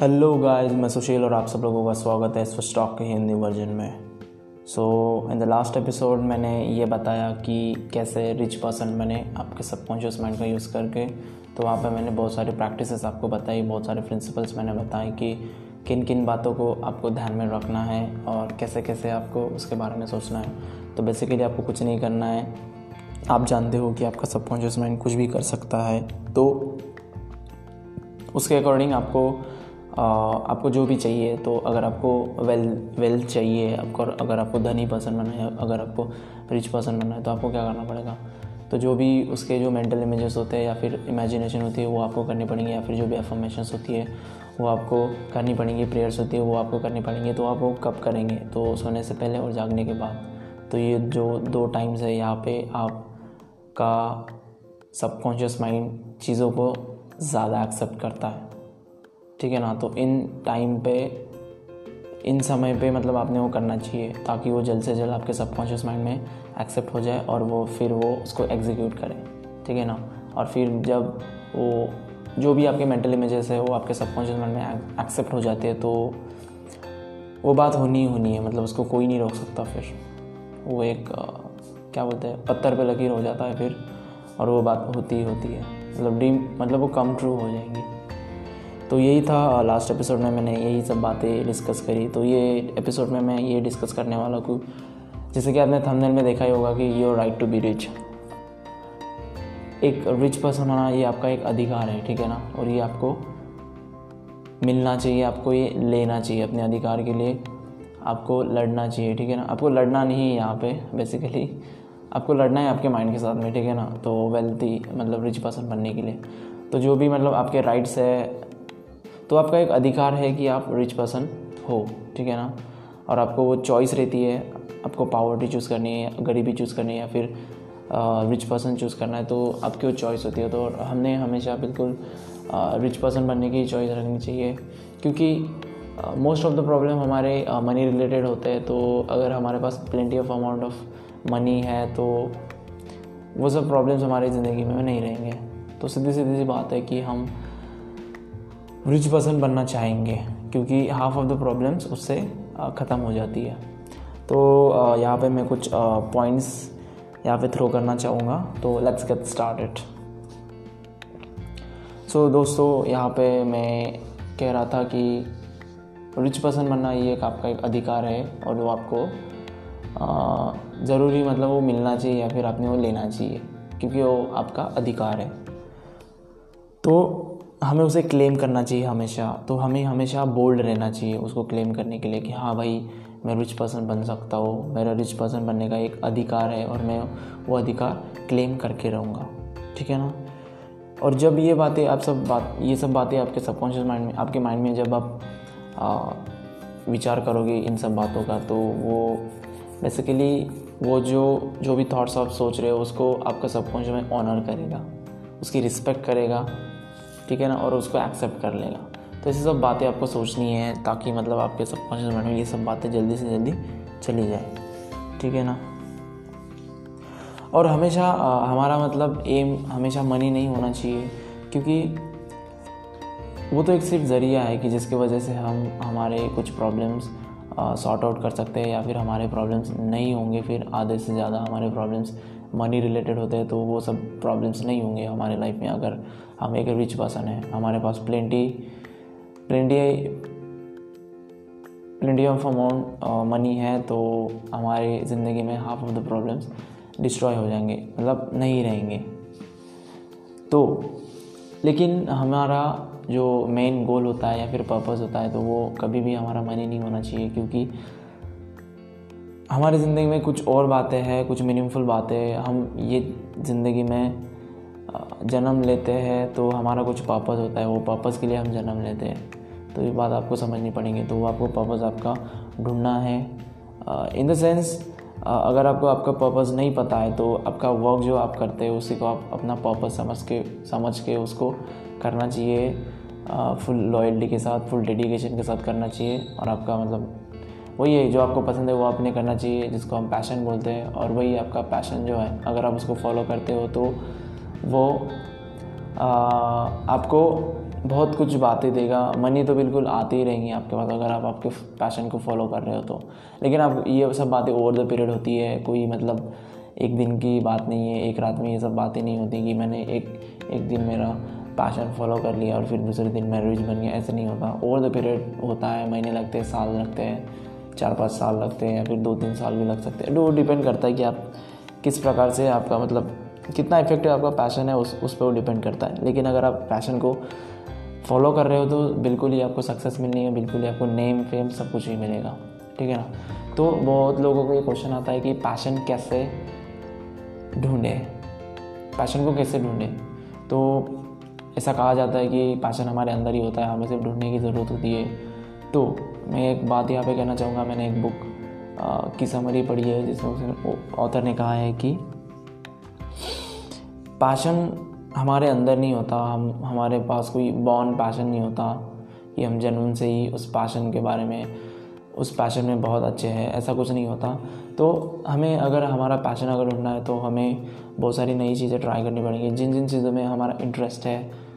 Hello guys मैं सुशील और आप सब लोगों का स्वागत है इस स्टॉक के हिंदी वर्जन में। So in the last episode मैंने ये बताया कि कैसे रिच पर्सन बने आपके सबकॉन्शियस माइंड का यूज़ करके। तो वहाँ पे मैंने बहुत सारी प्रैक्टिसेस आपको बताई, बहुत सारे प्रिंसिपल्स मैंने बताए कि किन किन बातों को आपको ध्यान में रखना है और कैसे कैसे आपको उसके बारे में सोचना है। तो बेसिकली आपको कुछ नहीं करना है। आप जानते हो कि आपका सबकॉन्शियस माइंड कुछ भी कर सकता है। तो उसके अकॉर्डिंग आपको आपको जो भी चाहिए तो अगर आपको वेल वेल्थ चाहिए, आपको अगर आपको धनी पर्सन बनना है, अगर आपको रिच पर्सन बनना है तो आपको क्या करना पड़ेगा? तो जो भी उसके जो मेंटल इमेजेस होते हैं या फिर इमेजिनेशन होती है, वो आपको करनी पड़ेंगी, या फिर जो भी एफर्मेशंस होती है, वो आपको करनी पड़ेंगी प्रेयर्स होती है, वो आपको करनी पड़ेंगी तो आप वो कब करेंगे? तो सोने से पहले और जागने के बाद। तो ये जो दो टाइम्स है, यहाँ पे आपका सबकॉन्शियस माइंड चीज़ों को ज़्यादा एक्सेप्ट करता है। ठीक है ना? तो इन टाइम पे, इन समय पे मतलब आपने वो करना चाहिए ताकि वो जल्द से जल्द आपके सबकॉन्शियस माइंड में एक्सेप्ट हो जाए और वो फिर वो उसको एग्जीक्यूट करे। ठीक है ना? और फिर जब वो, जो भी आपके मेंटल इमेजेस है, वो आपके सबकॉन्शियस माइंड में एक्सेप्ट हो जाते हैं तो वो बात होनी ही होनी है। मतलब उसको कोई नहीं रोक सकता फिर। वो एक क्या बोलते हैं, पत्थर पे लकीर हो जाता है फिर और वो बात होती ही होती है। मतलब ड्रीम मतलब वो कम ट्रू हो जाएँगी। तो यही था लास्ट एपिसोड में मैंने यही सब बातें डिस्कस करी। तो ये एपिसोड में मैं ये डिस्कस करने वाला हूँ जैसे कि आपने थंबनेल में देखा ही होगा कि your right to be rich एक रिच पर्सन होना ये आपका एक अधिकार है, ठीक है ना? और ये आपको मिलना चाहिए, आपको ये लेना चाहिए, अपने अधिकार के लिए आपको लड़ना चाहिए, ठीक है ना? आपको लड़ना नहीं है यहाँ पे बेसिकली आपको लड़ना है आपके माइंड के साथ में, ठीक है ना? तो वेल्थी मतलब रिच पर्सन बनने के लिए। तो जो भी मतलब आपके राइट्स है तो आपका एक अधिकार है कि आप रिच पर्सन हो, ठीक है ना? और आपको वो चॉइस रहती है, आपको पावर्टी चूज़ करनी है, गरीबी चूज़ करनी है या फिर रिच पर्सन चूज़ करना है तो आपकी वो चॉइस होती है। तो हमने हमेशा बिल्कुल रिच पर्सन बनने की चॉइस रखनी चाहिए। क्योंकि मोस्ट ऑफ़ द प्रॉब्लम हमारे मनी रिलेटेड होते हैं तो अगर हमारे पास plenty of amount of money है तो वो सब प्रॉब्लम्स हमारी ज़िंदगी में नहीं रहेंगे। तो सीधी सीधी सी बात है कि हम रिच पर्सन बनना चाहेंगे, क्योंकि हाफ़ ऑफ़ द प्रॉब्लम्स उससे ख़त्म हो जाती है। तो यहाँ पे मैं कुछ पॉइंट्स यहाँ पे थ्रो करना चाहूँगा तो लेट्स गेट स्टार्टेड सो दोस्तों, यहाँ पे मैं कह रहा था कि रिच पर्सन बनना ये एक आपका एक अधिकार है, और वो आपको ज़रूरी मतलब वो मिलना चाहिए या फिर आपने वो लेना चाहिए, क्योंकि वो आपका अधिकार है। तो हमें उसे क्लेम करना चाहिए हमेशा। तो हमें हमेशा बोल्ड रहना चाहिए उसको क्लेम करने के लिए कि हाँ भाई मैं रिच पर्सन बन सकता हूँ। मेरा रिच पर्सन बनने का एक अधिकार है और मैं वो अधिकार क्लेम करके रहूँगा। ठीक है ना? और जब ये बातें आप सब बात ये सब बातें आपके सबकॉन्शियस माइंड में आपके माइंड में जब आप आ, विचार करोगे इन सब बातों का तो वो बेसिकली वो जो जो भी थाट्स आप सोच रहे हो उसको आपका सबकॉन्शियस माइंड ऑनर करेगा। उसकी रिस्पेक्ट करेगा। ठीक है ना और उसको एक्सेप्ट कर लेगा तो ऐसी सब बातें आपको सोचनी है ताकि मतलब आपके सबकॉन्शियस माइंड में ये सब बातें जल्दी से जल्दी चली जाए। ठीक है ना? और हमेशा आ, हमारा मतलब एम हमेशा मनी नहीं होना चाहिए क्योंकि वो तो एक सिर्फ़ ज़रिया है कि जिसकी वजह से हम हमारे कुछ प्रॉब्लम्स सॉर्ट आउट कर सकते हैं या फिर हमारे प्रॉब्लम्स नहीं होंगे फिर आधे से ज़्यादा हमारे प्रॉब्लम्स मनी रिलेटेड होते हैं तो वो सब प्रॉब्लम्स नहीं होंगे हमारे लाइफ में अगर हम एक रिच पर्सन है। हमारे पास plenty plenty plenty of amount money है तो हमारी ज़िंदगी में half of the problems destroy हो जाएँगे मतलब नहीं रहेंगे। तो लेकिन हमारा जो मेन गोल होता है या फिर पर्पज़ होता है तो वो कभी भी हमारा मनी नहीं होना चाहिए, क्योंकि हमारी ज़िंदगी में कुछ और बातें हैं, कुछ मीनिंगफुल बातें। हम ये ज़िंदगी में जन्म लेते हैं तो हमारा कुछ पर्पज़ होता है, वो पर्पज़ के लिए हम जन्म लेते हैं। तो ये बात आपको समझनी पड़ेगी तो वो आपको पर्पज़ आपका ढूंढना है। इन द सेंस अगर आपको आपका पर्पज़ नहीं पता है तो आपका वर्क जो आप करते हैं, उसी को आप अपना पर्पज़ समझ के समझ के उसको करना चाहिए। फुल लॉयल्टी के साथ फुल डेडिकेशन के साथ करना चाहिए और आपका मतलब वही है जो आपको पसंद है वो आपने करना चाहिए जिसको हम पैशन बोलते हैं और वही आपका पैशन जो है अगर आप उसको फॉलो करते हो तो वो आ, आपको बहुत कुछ बातें देगा। मनी तो बिल्कुल आती ही रहेंगी आपके पास अगर आप आपके पैशन को फॉलो कर रहे हो तो। लेकिन आप ये सब बातें ओवर द पीरियड होती है कोई मतलब एक दिन की बात नहीं है एक रात में ये सब बातें नहीं होती कि मैंने एक एक दिन मेरा पैशन फॉलो कर लिया और फिर दूसरे दिन मैं बन गया ऐसे नहीं होता। ओवर द पीरियड होता है महीने लगते हैं साल लगते हैं। चार पाँच साल लगते हैं या फिर दो तीन साल भी लग सकते हैं। वो डिपेंड करता है कि आप किस प्रकार से आपका मतलब कितना इफ़ेक्टिव आपका पैशन है, उस उस पर वो डिपेंड करता है। लेकिन अगर आप पैशन को फॉलो कर रहे हो तो बिल्कुल ही आपको सक्सेस मिलनी है, बिल्कुल ही आपको नेम फेम सब कुछ ही मिलेगा। ठीक है ना? तो बहुत लोगों को ये क्वेश्चन आता है कि पैशन कैसे ढूंढे? पैशन को कैसे ढूंढे? तो ऐसा कहा जाता है कि पैशन हमारे अंदर ही होता है, हमें सिर्फ़ ढूँढने की ज़रूरत होती है। तो मैं एक बात यहाँ पे कहना चाहूँगा, मैंने एक बुक की समरी पढ़ी है, जिसमें ऑथर ने कहा है कि पैशन हमारे अंदर नहीं होता, हम, हमारे पास कोई बॉर्न पैशन नहीं होता कि हम जन्म से ही उस पैशन के बारे में, उस पैशन में बहुत अच्छे हैं, ऐसा कुछ नहीं होता। तो हमें अगर हमारा पैशन अगर ढूंढना है तो हमें बहुत सारी नई चीज़ें ट्राई करनी पड़ेंगी। जिन जिन चीज़ों में हमारा इंटरेस्ट है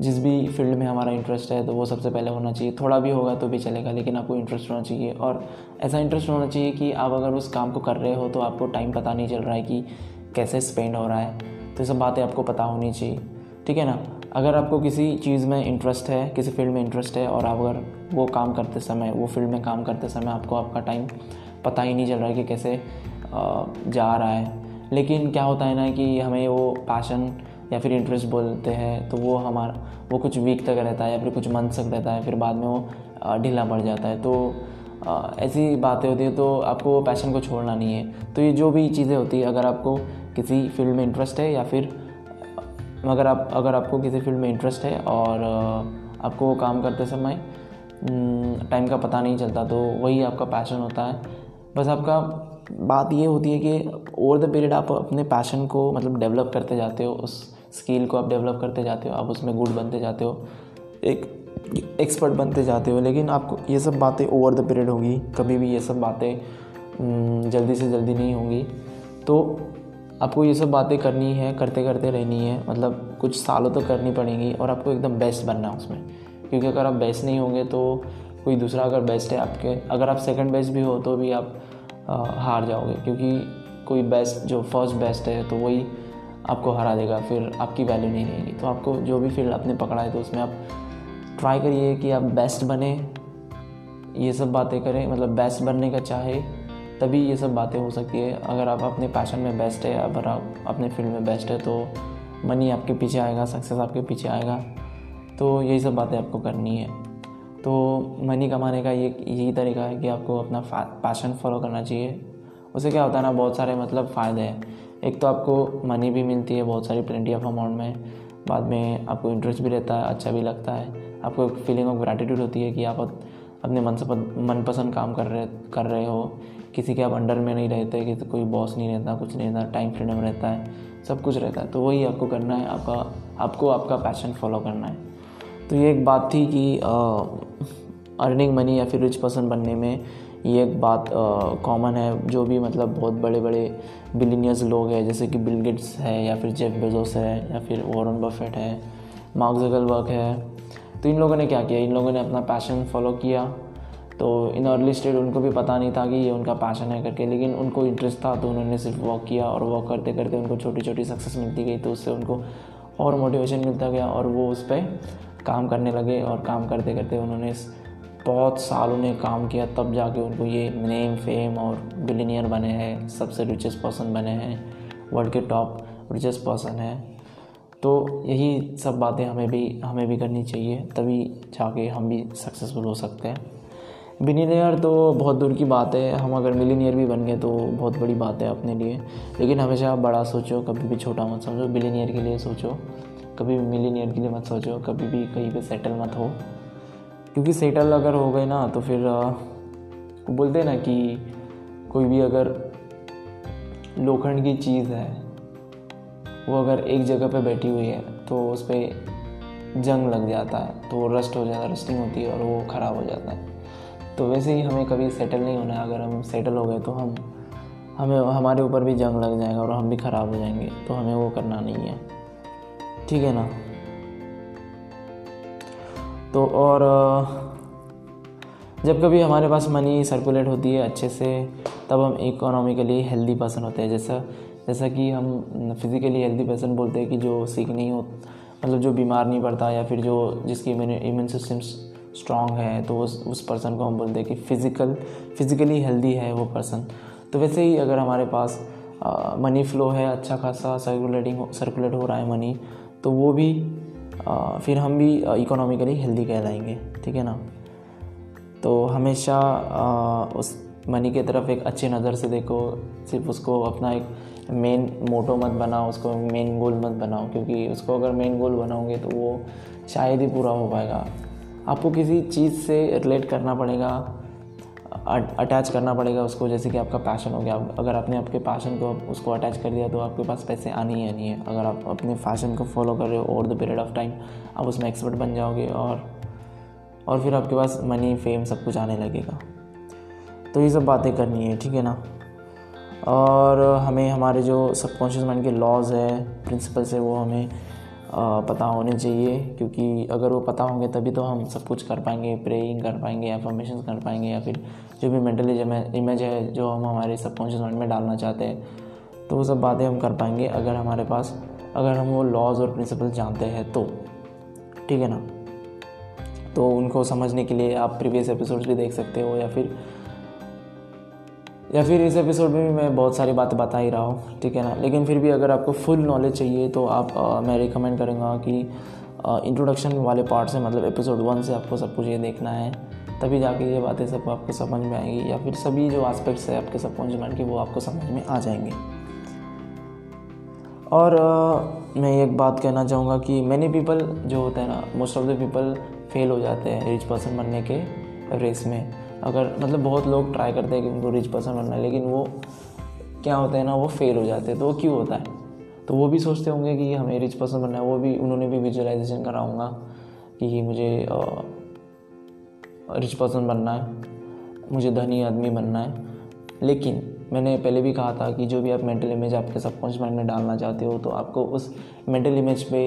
जिस भी फ़ील्ड में हमारा इंटरेस्ट है तो वो सबसे पहले होना चाहिए। थोड़ा भी होगा तो भी चलेगा, लेकिन आपको इंटरेस्ट होना चाहिए। और ऐसा इंटरेस्ट होना चाहिए कि आप अगर उस काम को कर रहे हो तो आपको टाइम पता नहीं चल रहा है कि कैसे स्पेंड हो रहा है। तो ये सब बातें आपको पता होनी चाहिए। ठीक है ना? अगर आपको किसी चीज़ में इंटरेस्ट है, किसी फ़ील्ड में इंटरेस्ट है, और आप अगर वो काम करते समय, वो फ़ील्ड में काम करते समय आपको आपका टाइम पता ही नहीं चल रहा है कि कैसे जा रहा है। लेकिन क्या होता है ना कि हमें वो पैशन या फिर इंटरेस्ट बोलते हैं तो वो हमारा, वो कुछ वीक तक रहता है या फिर कुछ मंथ तक रहता है, फिर बाद में वो ढीला पड़ जाता है। तो ऐसी बातें होती है तो आपको पैशन को छोड़ना नहीं है। तो ये जो भी चीज़ें होती है, अगर आपको किसी फ़ील्ड में इंटरेस्ट है या फिर अगर आप, अगर आपको किसी फ़ील्ड में इंटरेस्ट है और आपको काम करते समय टाइम का पता नहीं चलता तो वही आपका पैशन होता है। बस आपका बात ये होती है कि ओवर द पीरियड आप अपने पैशन को मतलब डेवलप करते जाते हो, उस स्किल को आप डेवलप करते जाते हो आप उसमें गुड बनते जाते हो एक एक्सपर्ट बनते जाते हो लेकिन आपको ये सब बातें ओवर द पीरियड होंगी कभी भी ये सब बातें जल्दी से जल्दी नहीं होंगी। तो आपको ये सब बातें करनी है करते करते रहनी है मतलब कुछ सालों तक तो करनी पड़ेंगी और आपको एकदम बेस्ट बनना है उसमें। क्योंकि अगर आप बेस्ट नहीं होंगे तो कोई दूसरा अगर बेस्ट है आपके अगर आप सेकंड बेस्ट भी हो तो भी आप आ, हार जाओगे। क्योंकि कोई बेस्ट जो फ़र्स्ट बेस्ट है तो वही आपको हरा देगा, फिर आपकी वैल्यू नहीं रहेगी। तो आपको जो भी फ़ील्ड आपने पकड़ा है तो उसमें आप ट्राई करिए कि आप बेस्ट बने। ये सब बातें करें मतलब बेस्ट बनने का चाहे, तभी ये सब बातें हो सकती है। अगर आप अपने पैशन में बेस्ट है, अगर आप अपने फ़ील्ड में बेस्ट है तो मनी आपके पीछे आएगा सक्सेस आपके पीछे आएगा। तो यही सब बातें आपको करनी है। तो मनी कमाने का ये, यही तरीका है कि आपको अपना पैशन फॉलो करना चाहिए। उससे क्या होता है ना, बहुत सारे मतलब फ़ायदे हैं। एक तो आपको मनी भी मिलती है, बहुत सारी प्लेंटी ऑफ़ अमाउंट में। बाद में आपको इंटरेस्ट भी रहता है अच्छा भी लगता है। आपको एक फीलिंग ऑफ़ ग्रैटिट्यूड होती है कि आप अपने मन से मनपसंद काम कर रहे कर रहे हो। किसी के आप अंडर में नहीं रहते कि कोई बॉस नहीं रहता, कुछ नहीं रहता टाइम फ्रीडम रहता है, सब कुछ रहता है। तो वही आपको करना है, आपका, आपको आपका पैशन फॉलो करना है। तो ये एक बात थी कि अर्निंग मनी या फिर रिच पर्सन बनने में ये एक बात कॉमन है, जो भी मतलब बहुत बड़े बड़े बिलीनियर्स लोग हैं, जैसे कि बिल गेट्स है, या फिर जेफ बेजोस है, या फिर वॉरन बफेट है मार्क जगलबर्ग है। तो इन लोगों ने क्या किया? इन लोगों ने अपना पैशन फॉलो किया। तो इन अर्ली स्टेज उनको भी पता नहीं था कि ये उनका पैशन है करके, लेकिन उनको इंटरेस्ट था तो उन्होंने सिर्फ़ वॉक किया और वॉक करते करते उनको छोटी छोटी सक्सेस मिलती गई तो उससे उनको और मोटिवेशन मिलता गया और वो उस पर काम करने लगे और काम करते करते उन्होंने बहुत साल उन्हें काम किया, तब जाके उनको ये नेम फेम और बिलीनियर बने हैं, सबसे रिचेस्ट पर्सन बने हैं वर्ल्ड के टॉप रिचेस्ट पर्सन है। तो यही सब बातें हमें भी हमें भी करनी चाहिए, तभी जाके हम भी सक्सेसफुल हो सकते हैं। बिलीनियर तो बहुत दूर की बात है, हम अगर मिलीनियर भी बन गए तो बहुत बड़ी बात है अपने लिए। लेकिन हमेशा बड़ा सोचो, कभी भी छोटा मत सोचो बिलीनियर के लिए सोचो, कभी भी मिलीनियर के लिए मत सोचो, कभी भी कहीं पे सेटल मत हो। क्योंकि सेटल अगर हो गए ना तो फिर बोलते ना कि कोई भी अगर लोखंड की चीज़ है, वो अगर एक जगह पे बैठी हुई है तो उस पर जंग लग जाता है तो वो रस्ट हो जाता है रस्टिंग होती है और वो ख़राब हो जाता है। तो वैसे ही हमें कभी सेटल नहीं होना है, अगर हम सेटल हो गए तो हम, हमें, हमारे ऊपर भी जंग लग जाएगा और हम भी ख़राब हो जाएँगे तो हमें वो करना नहीं है। ठीक है ना? तो और, जब कभी हमारे पास मनी सर्कुलेट होती है अच्छे से, तब हम इकोनॉमिकली हेल्दी पर्सन होते हैं। जैसा जैसा कि हम फिज़िकली हेल्दी पर्सन बोलते हैं कि जो सीख नहीं हो मतलब जो बीमार नहीं पड़ता या फिर जो, जिसकी इम्यून सिस्टम स्ट्रांग है तो उस उस पर्सन को हम बोलते हैं कि फ़िज़िकल फिज़िकली हेल्दी है वो पर्सन तो वैसे ही अगर हमारे पास मनी फ्लो है अच्छा खासा सर्कुलेटिंग सर्कुलेट हो रहा है मनी तो वो भी फिर हम भी इकोनॉमिकली हेल्दी कहलाएँगे, ठीक है ना? तो हमेशा उस मनी की तरफ़ एक अच्छी नज़र से देखो, सिर्फ़ उसको अपना एक मेन मोटो मत बनाओ, उसको मेन गोल मत बनाओ, क्योंकि उसको अगर मेन गोल बनाओगे तो वो शायद ही पूरा हो पाएगा। आपको किसी चीज़ से रिलेट करना पड़ेगा अटैच करना पड़ेगा उसको, जैसे कि आपका पैशन हो गया। अगर आपने आपके पैशन को उसको अटैच कर दिया तो आपके पास पैसे आने ही आनी है। अगर आप अपने फ़ैशन को फॉलो कर रहे हो over the period of time आप उसमें एक्सपर्ट बन जाओगे और और फिर आपके पास मनी फेम सब कुछ आने लगेगा। तो ये सब बातें करनी है, ठीक है ना? और हमें हमारे जो सबकॉन्शियस माइंड के लॉज है प्रिंसिपल्स है, वो हमें पता होने चाहिए। क्योंकि अगर वो पता होंगे, तभी तो हम सब कुछ कर पाएँगे प्रेइंग कर पाएँगे एफर्मेशन कर पाएँगे या फिर जो भी मेंटली इमेज है जो हम हमारे सबकॉन्शियस माइंड में डालना चाहते हैं तो वो सब बातें हम कर पाएँगे अगर हमारे पास अगर हम वो लॉज और प्रिंसिपल जानते हैं तो। ठीक है ना? तो उनको समझने के लिए आप प्रीवियस एपिसोड्स भी देख सकते हो या फिर या फिर इस एपिसोड में भी मैं बहुत सारी बातें बता ही रहा हूँ ठीक है ना? लेकिन फिर भी अगर आपको फुल नॉलेज चाहिए तो आप आ, मैं रिकमेंड करूँगा कि इंट्रोडक्शन वाले पार्ट से मतलब एपिसोड वन से आपको सब कुछ ये देखना है। तभी जाके ये बातें सब आपको समझ में आएँगी या फिर सभी जो आस्पेक्ट्स है आपके सबकॉन्शियस माइंड के वो आपको समझ में आ जाएँगे। और आ, मैं एक बात कहना चाहूँगा कि मैनी पीपल जो होते हैं ना most of the people fail हो जाते हैं रिच पर्सन बनने के रेस में। अगर मतलब बहुत लोग ट्राई करते हैं कि उनको रिच पर्सन बनना है लेकिन वो क्या होता है ना वो फेल हो जाते हैं तो वो क्यों होता है? तो वो भी सोचते होंगे कि हमें रिच पर्सन बनना है वो भी उन्होंने भी विजुअलाइजेशन करा होगा कि मुझे रिच पर्सन बनना है, मुझे धनी आदमी बनना है। लेकिन मैंने पहले भी कहा था कि जो भी आप मेंटल इमेज आपके सबकॉन्शियस माइंड में डालना चाहते हो तो आपको उस मेंटल इमेज पे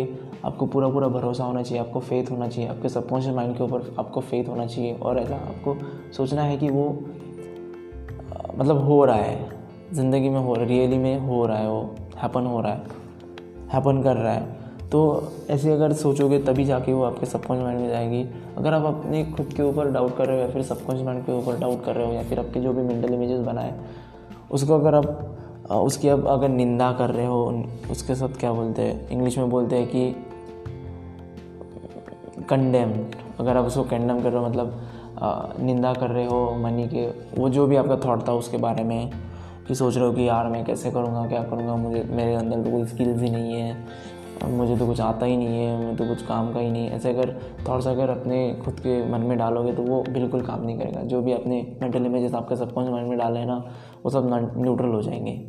आपको पूरा पूरा भरोसा होना चाहिए, आपको फेथ होना चाहिए, आपके सबकॉन्शियस माइंड के ऊपर आपको फेथ होना चाहिए। और ऐसा आपको सोचना है कि वो मतलब हो रहा है, ज़िंदगी में हो रियली में हो रहा है वो हैपन हो रहा है हैपन कर रहा है। तो ऐसे अगर सोचोगे तभी जाके वो आपके सबकॉन्शियस माइंड में जाएगी। अगर आप अपने खुद के ऊपर डाउट कर रहे हो या फिर सबकॉन्शियस माइंड के ऊपर डाउट कर रहे हो या फिर आपके जो भी मेंटल इमेजेस बनाए, उसको अगर आप उसकी अब अगर निंदा कर रहे हो, उसके साथ क्या बोलते हैं इंग्लिश में बोलते हैं कि कंडेम अगर आप उसको कंडेम कर रहे हो मतलब निंदा कर रहे हो मनी के, वो जो भी आपका थॉट था उसके बारे में, कि सोच रहे हो कि यार मैं कैसे करूँगा, क्या करूँगा, मुझे, मेरे अंदर तो कोई स्किल्स ही नहीं है मुझे तो कुछ आता ही नहीं है मैं तो कुछ काम का ही नहीं ऐसे अगर थॉट्स अगर अपने खुद के मन में डालोगे तो वो बिल्कुल काम नहीं करेगा। जो भी अपने मेंटल इमेजेस आपके सबकॉन्शियस माइंड में डाले हैं ना, वो सब न्यूट्रल हो जाएँगे।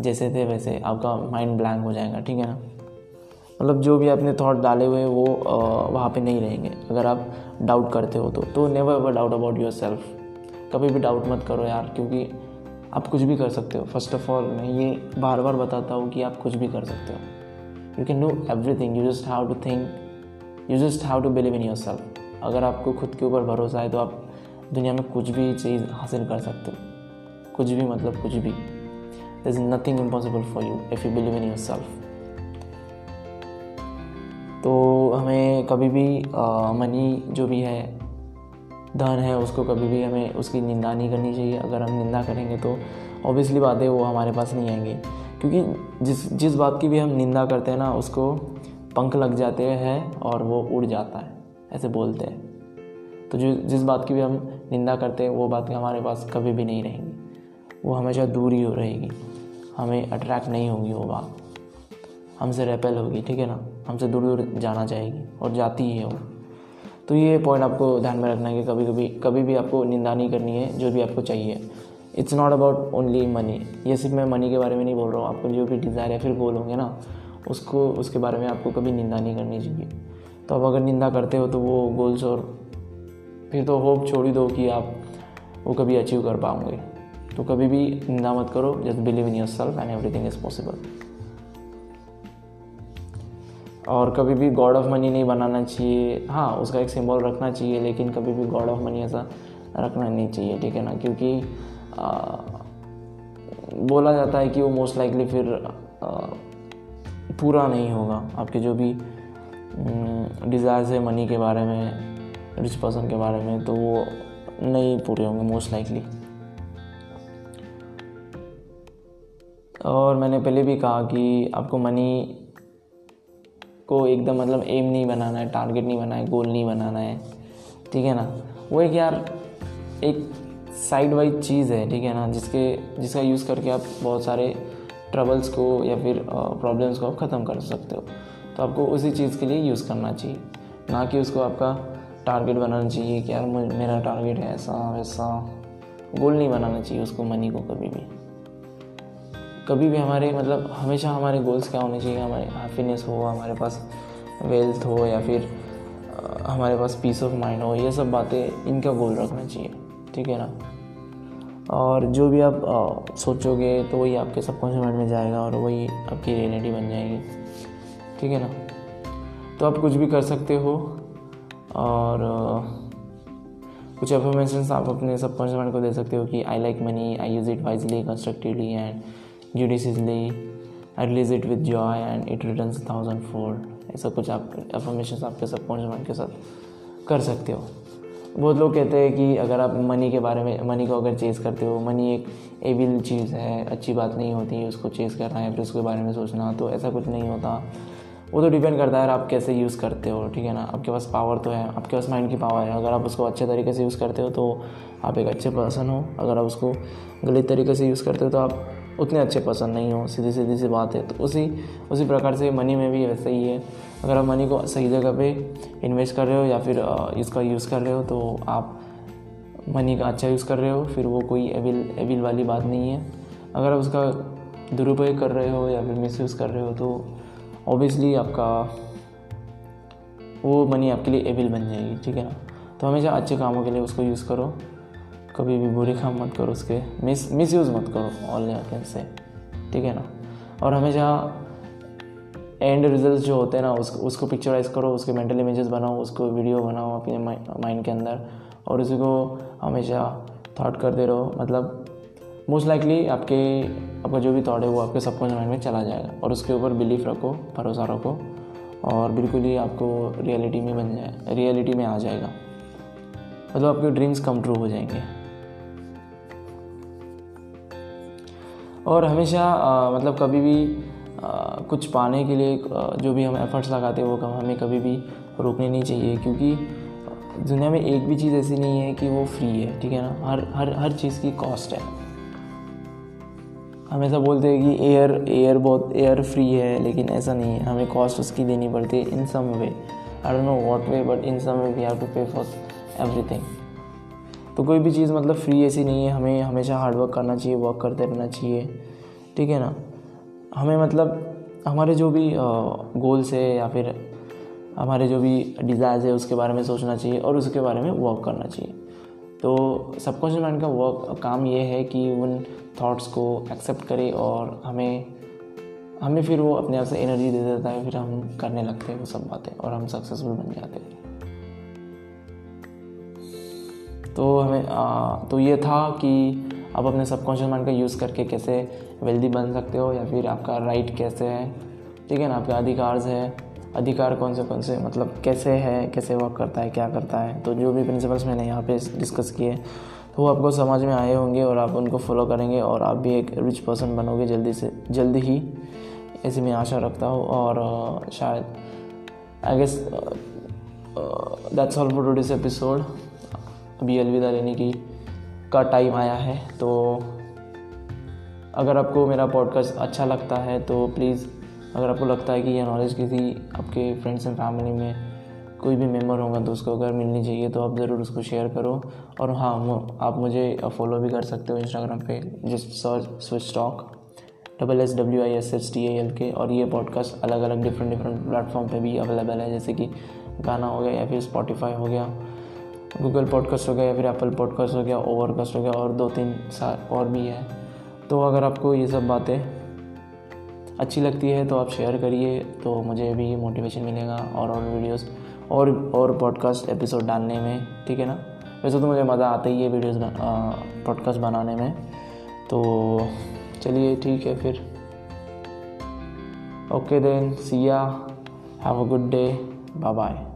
जैसे थे वैसे, आपका माइंड ब्लैंक हो जाएगा, ठीक है ना? मतलब जो भी आपने थॉट डाले हुए वो वहाँ पे नहीं रहेंगे। अगर आप डाउट करते हो तो तो never ever doubt about yourself कभी भी डाउट मत करो यार, क्योंकि आप कुछ भी कर सकते हो। फ़र्स्ट ऑफ़ ऑल मैं ये बार बार बताता हूँ कि आप कुछ भी कर सकते हो। You can do everything you just how to think you just how to believe in yourself अगर आपको खुद के ऊपर भरोसा है तो आप दुनिया में कुछ भी चीज़ हासिल कर सकते हो। कुछ भी मतलब कुछ भी। There is nothing impossible for you if you believe in yourself तो हमें कभी भी मनी जो भी है, धन है, उसको कभी भी हमें उसकी निंदा नहीं करनी चाहिए। अगर हम निंदा करेंगे तो ऑब्वियसली बात है वो हमारे पास नहीं आएँगे। क्योंकि जिस जिस बात की भी हम निंदा करते हैं ना, उसको पंख लग जाते हैं और वो उड़ जाता है, ऐसे बोलते हैं। तो जो, जिस बात की भी हम निंदा करते हैं, वो बात हमारे पास कभी भी नहीं रहेंगी। वो हमेशा दूर ही हो रहेगी। हमें अट्रैक्ट नहीं होगी वो बात। हमसे रेपेल होगी, ठीक है ना? हमसे दूर दूर जाना चाहेगी और जाती ही है वो। तो ये पॉइंट आपको ध्यान में रखना है कि कभी कभी कभी भी आपको निंदा नहीं करनी है, जो भी आपको चाहिए। It's not about only money ये सिर्फ़ मैं मनी के बारे में नहीं बोल रहा हूँ, आपको जो भी डिज़ायर या फिर गोल होंगे ना, उसको, उसके बारे में आपको कभी निंदा नहीं करनी चाहिए। तो अब अगर निंदा करते हो तो वो गोल्स और फिर तो होप छोड़ ही दो कि आप वो कभी अचीव कर पाओगे। तो कभी भी निंदा मत करो just believe in yourself and everything is possible और कभी भी गॉड ऑफ़ मनी नहीं बनाना चाहिए। हाँ उसका एक सिंबल रखना चाहिए, लेकिन कभी भी गॉड ऑफ़ मनी ऐसा रखना नहीं चाहिए, ठीक है ना? क्योंकि बोला जाता है कि वो मोस्ट लाइकली फिर आ, पूरा नहीं होगा। आपके जो भी डिज़ायर्स है मनी के बारे में रिच पर्सन के बारे में तो वो नहीं पूरे होंगे मोस्ट लाइकली और मैंने पहले भी कहा कि आपको मनी को एकदम मतलब एम नहीं बनाना है टारगेट नहीं बनाना है गोल नहीं बनाना है। ठीक है ना? वो एक यार एक साइड वाइज चीज़ है, ठीक है ना? जिसके, जिसका यूज़ करके आप बहुत सारे ट्रबल्स को या फिर प्रॉब्लम्स को आप ख़त्म कर सकते हो। तो आपको उसी चीज़ के लिए यूज़ करना चाहिए। ना कि उसको आपका टारगेट बनाना चाहिए कि यार मेरा टारगेट है ऐसा, वैसा। गोल नहीं बनाना चाहिए उसको मनी को कभी भी। कभी भी हमारे मतलब हमेशा हमारे गोल्स क्या होने चाहिए? हमारे हैप्पीनेस हो, हमारे पास वेल्थ हो या फिर हमारे पास पीस ऑफ़ माइंड हो, ये सब बातें इनका गोल रखना चाहिए। ठीक है ना? और जो भी आप आ, सोचोगे तो वही आपके सबकॉन्शियस माइंड में जाएगा और वही आपकी रियलिटी बन जाएगी। ठीक है ना? तो आप कुछ भी कर सकते हो और आ, कुछ एफर्मेशन आप अपने सबकॉन्शियस माइंड को दे सकते हो कि I like money I use it wisely constructively and judiciously. I release it with joy and it return thousand fold ऐसा कुछ आप अफर्मेशन आपके सबकॉन्शियस माइंड के साथ कर सकते हो। बहुत लोग कहते हैं कि अगर आप मनी के बारे में मनी को अगर चेज़ करते हो मनी एक एविल चीज़ है, अच्छी बात नहीं होती, उसको चेज़ करना है फिर उसके बारे में सोचना तो ऐसा कुछ नहीं होता। वो तो डिपेंड करता है आप कैसे यूज़ करते हो, ठीक है ना? आपके पास पावर तो है, आपके पास माइंड की पावर है। अगर आप उसको अच्छे तरीके से यूज़ करते हो तो आप एक अच्छे पर्सन हो। अगर आप उसको गलत तरीके से यूज़ करते हो तो आप उतने अच्छे पसंद नहीं हो, सीधी सीधी सी बात है। तो उसी उसी प्रकार से मनी में भी वैसा ही है। अगर आप मनी को सही जगह पे इन्वेस्ट कर रहे हो या फिर इसका यूज़ कर रहे हो तो आप मनी का अच्छा यूज़ कर रहे हो, फिर वो कोई एविल एविल वाली बात नहीं है। अगर आप उसका दुरुपयोग कर रहे हो या फिर मिस यूज़ कर रहे हो तो ऑब्वियसली आपका वो मनी आपके लिए एविल बन जाएगी, ठीक है ना? तो हमेशा अच्छे कामों के लिए उसको यूज़ करो। कभी भी बुरे काम मत करो उसके। मिस मिस यूज़ मत करो ऑल कैन से। ठीक है ना? और हमेशा एंड रिज़ल्ट जो होते हैं ना उसको उसको पिक्चराइज करो, उसके मेंटल इमेजेस बनाओ, उसको वीडियो बनाओ अपने माइंड के अंदर। और उसी को हमेशा थाट करते रहो। मतलब मोस्ट लाइकली आपके, आपका जो भी थॉट है वो आपके सबकॉन्शियस माइंड में चला जाएगा। और उसके ऊपर बिलीफ रखो, भरोसा रखो और बिल्कुल ही आपको रियलिटी में बन जाए रियलिटी में आ जाएगा। मतलब आपके ड्रीम्स कम ट्रू हो जाएँगे। और हमेशा आ, मतलब कभी भी आ, कुछ पाने के लिए जो भी हम एफर्ट्स लगाते हैं वो हमें कभी भी रोकने नहीं चाहिए क्योंकि दुनिया में एक भी चीज़ ऐसी नहीं है कि वो फ्री है ठीक है ना? हर हर हर चीज़ की कॉस्ट है। हमेशा बोलते हैं कि एयर एयर बहुत एयर फ्री है लेकिन ऐसा नहीं है। हमें कॉस्ट उसकी देनी पड़ती है in some way I don't know what way but in some way we have to pay for everything तो कोई भी चीज़ मतलब फ्री ऐसी नहीं है, हमें हमेशा हार्डवर्क करना चाहिए वर्क करते रहना चाहिए, ठीक है ना? हमें मतलब हमारे जो भी गोल्स है या फिर हमारे जो भी डिज़ायर्स है उसके बारे में सोचना चाहिए और उसके बारे में वर्क करना चाहिए। तो सबकॉन्शियस माइंड का वर्क काम ये है कि उन थॉट्स को एक्सेप्ट करे और हमें हमें फिर वो अपने आप से एनर्जी दे देता है, फिर हम करने लगते हैं वो सब बातें और हम सक्सेसफुल बन जाते हैं। तो हमें आ, तो ये था कि आप अपने सबकॉन्शियस माइंड का यूज़ करके कैसे वेल्दी बन सकते हो या फिर आपका राइट कैसे है। ठीक है ना? आपके अधिकार है। अधिकार कौन से कौन से मतलब कैसे है कैसे वर्क करता है क्या करता है? तो जो भी प्रिंसिपल्स मैंने यहाँ पे डिस्कस किए तो वो आपको समझ में आए होंगे और आप उनको फॉलो करेंगे और आप भी एक रिच पर्सन बनोगे जल्दी से जल्दी ही। ऐसी मैं आशा रखता हूँ और शायद I guess that's all for today's episode अभी अलविदा लेने की का टाइम आया है तो अगर आपको मेरा पॉडकास्ट अच्छा लगता है तो प्लीज़ अगर आपको लगता है कि यह नॉलेज किसी आपके फ्रेंड्स एंड फैमिली में कोई भी मेंबर होगा तो उसको अगर मिलनी चाहिए तो आप ज़रूर उसको शेयर करो। और हाँ आप मुझे फॉलो भी कर सकते हो इंस्टाग्राम पे जिस search switch talk double S W I S S T L K और ये पॉडकास्ट अलग अलग डिफरेंट डिफरेंट प्लेटफॉर्म पे भी अवेलेबल है, जैसे कि गाना हो गया या फिर स्पॉटिफाई हो गया। गूगल पॉडकास्ट हो गया या फिर एप्पल पॉडकास्ट हो गया ओवरकास्ट हो गया और दो तीन साल और भी है। तो अगर आपको ये सब बातें अच्छी लगती है तो आप शेयर करिए तो मुझे भी मोटिवेशन मिलेगा और और वीडियोस और और पॉडकास्ट एपिसोड डालने में, ठीक है ना? वैसे तो मुझे मज़ा आता ही है वीडियोस पॉडकास्ट बनाने में। तो चलिए, ठीक है फिर। Okay then see ya have a good day bye bye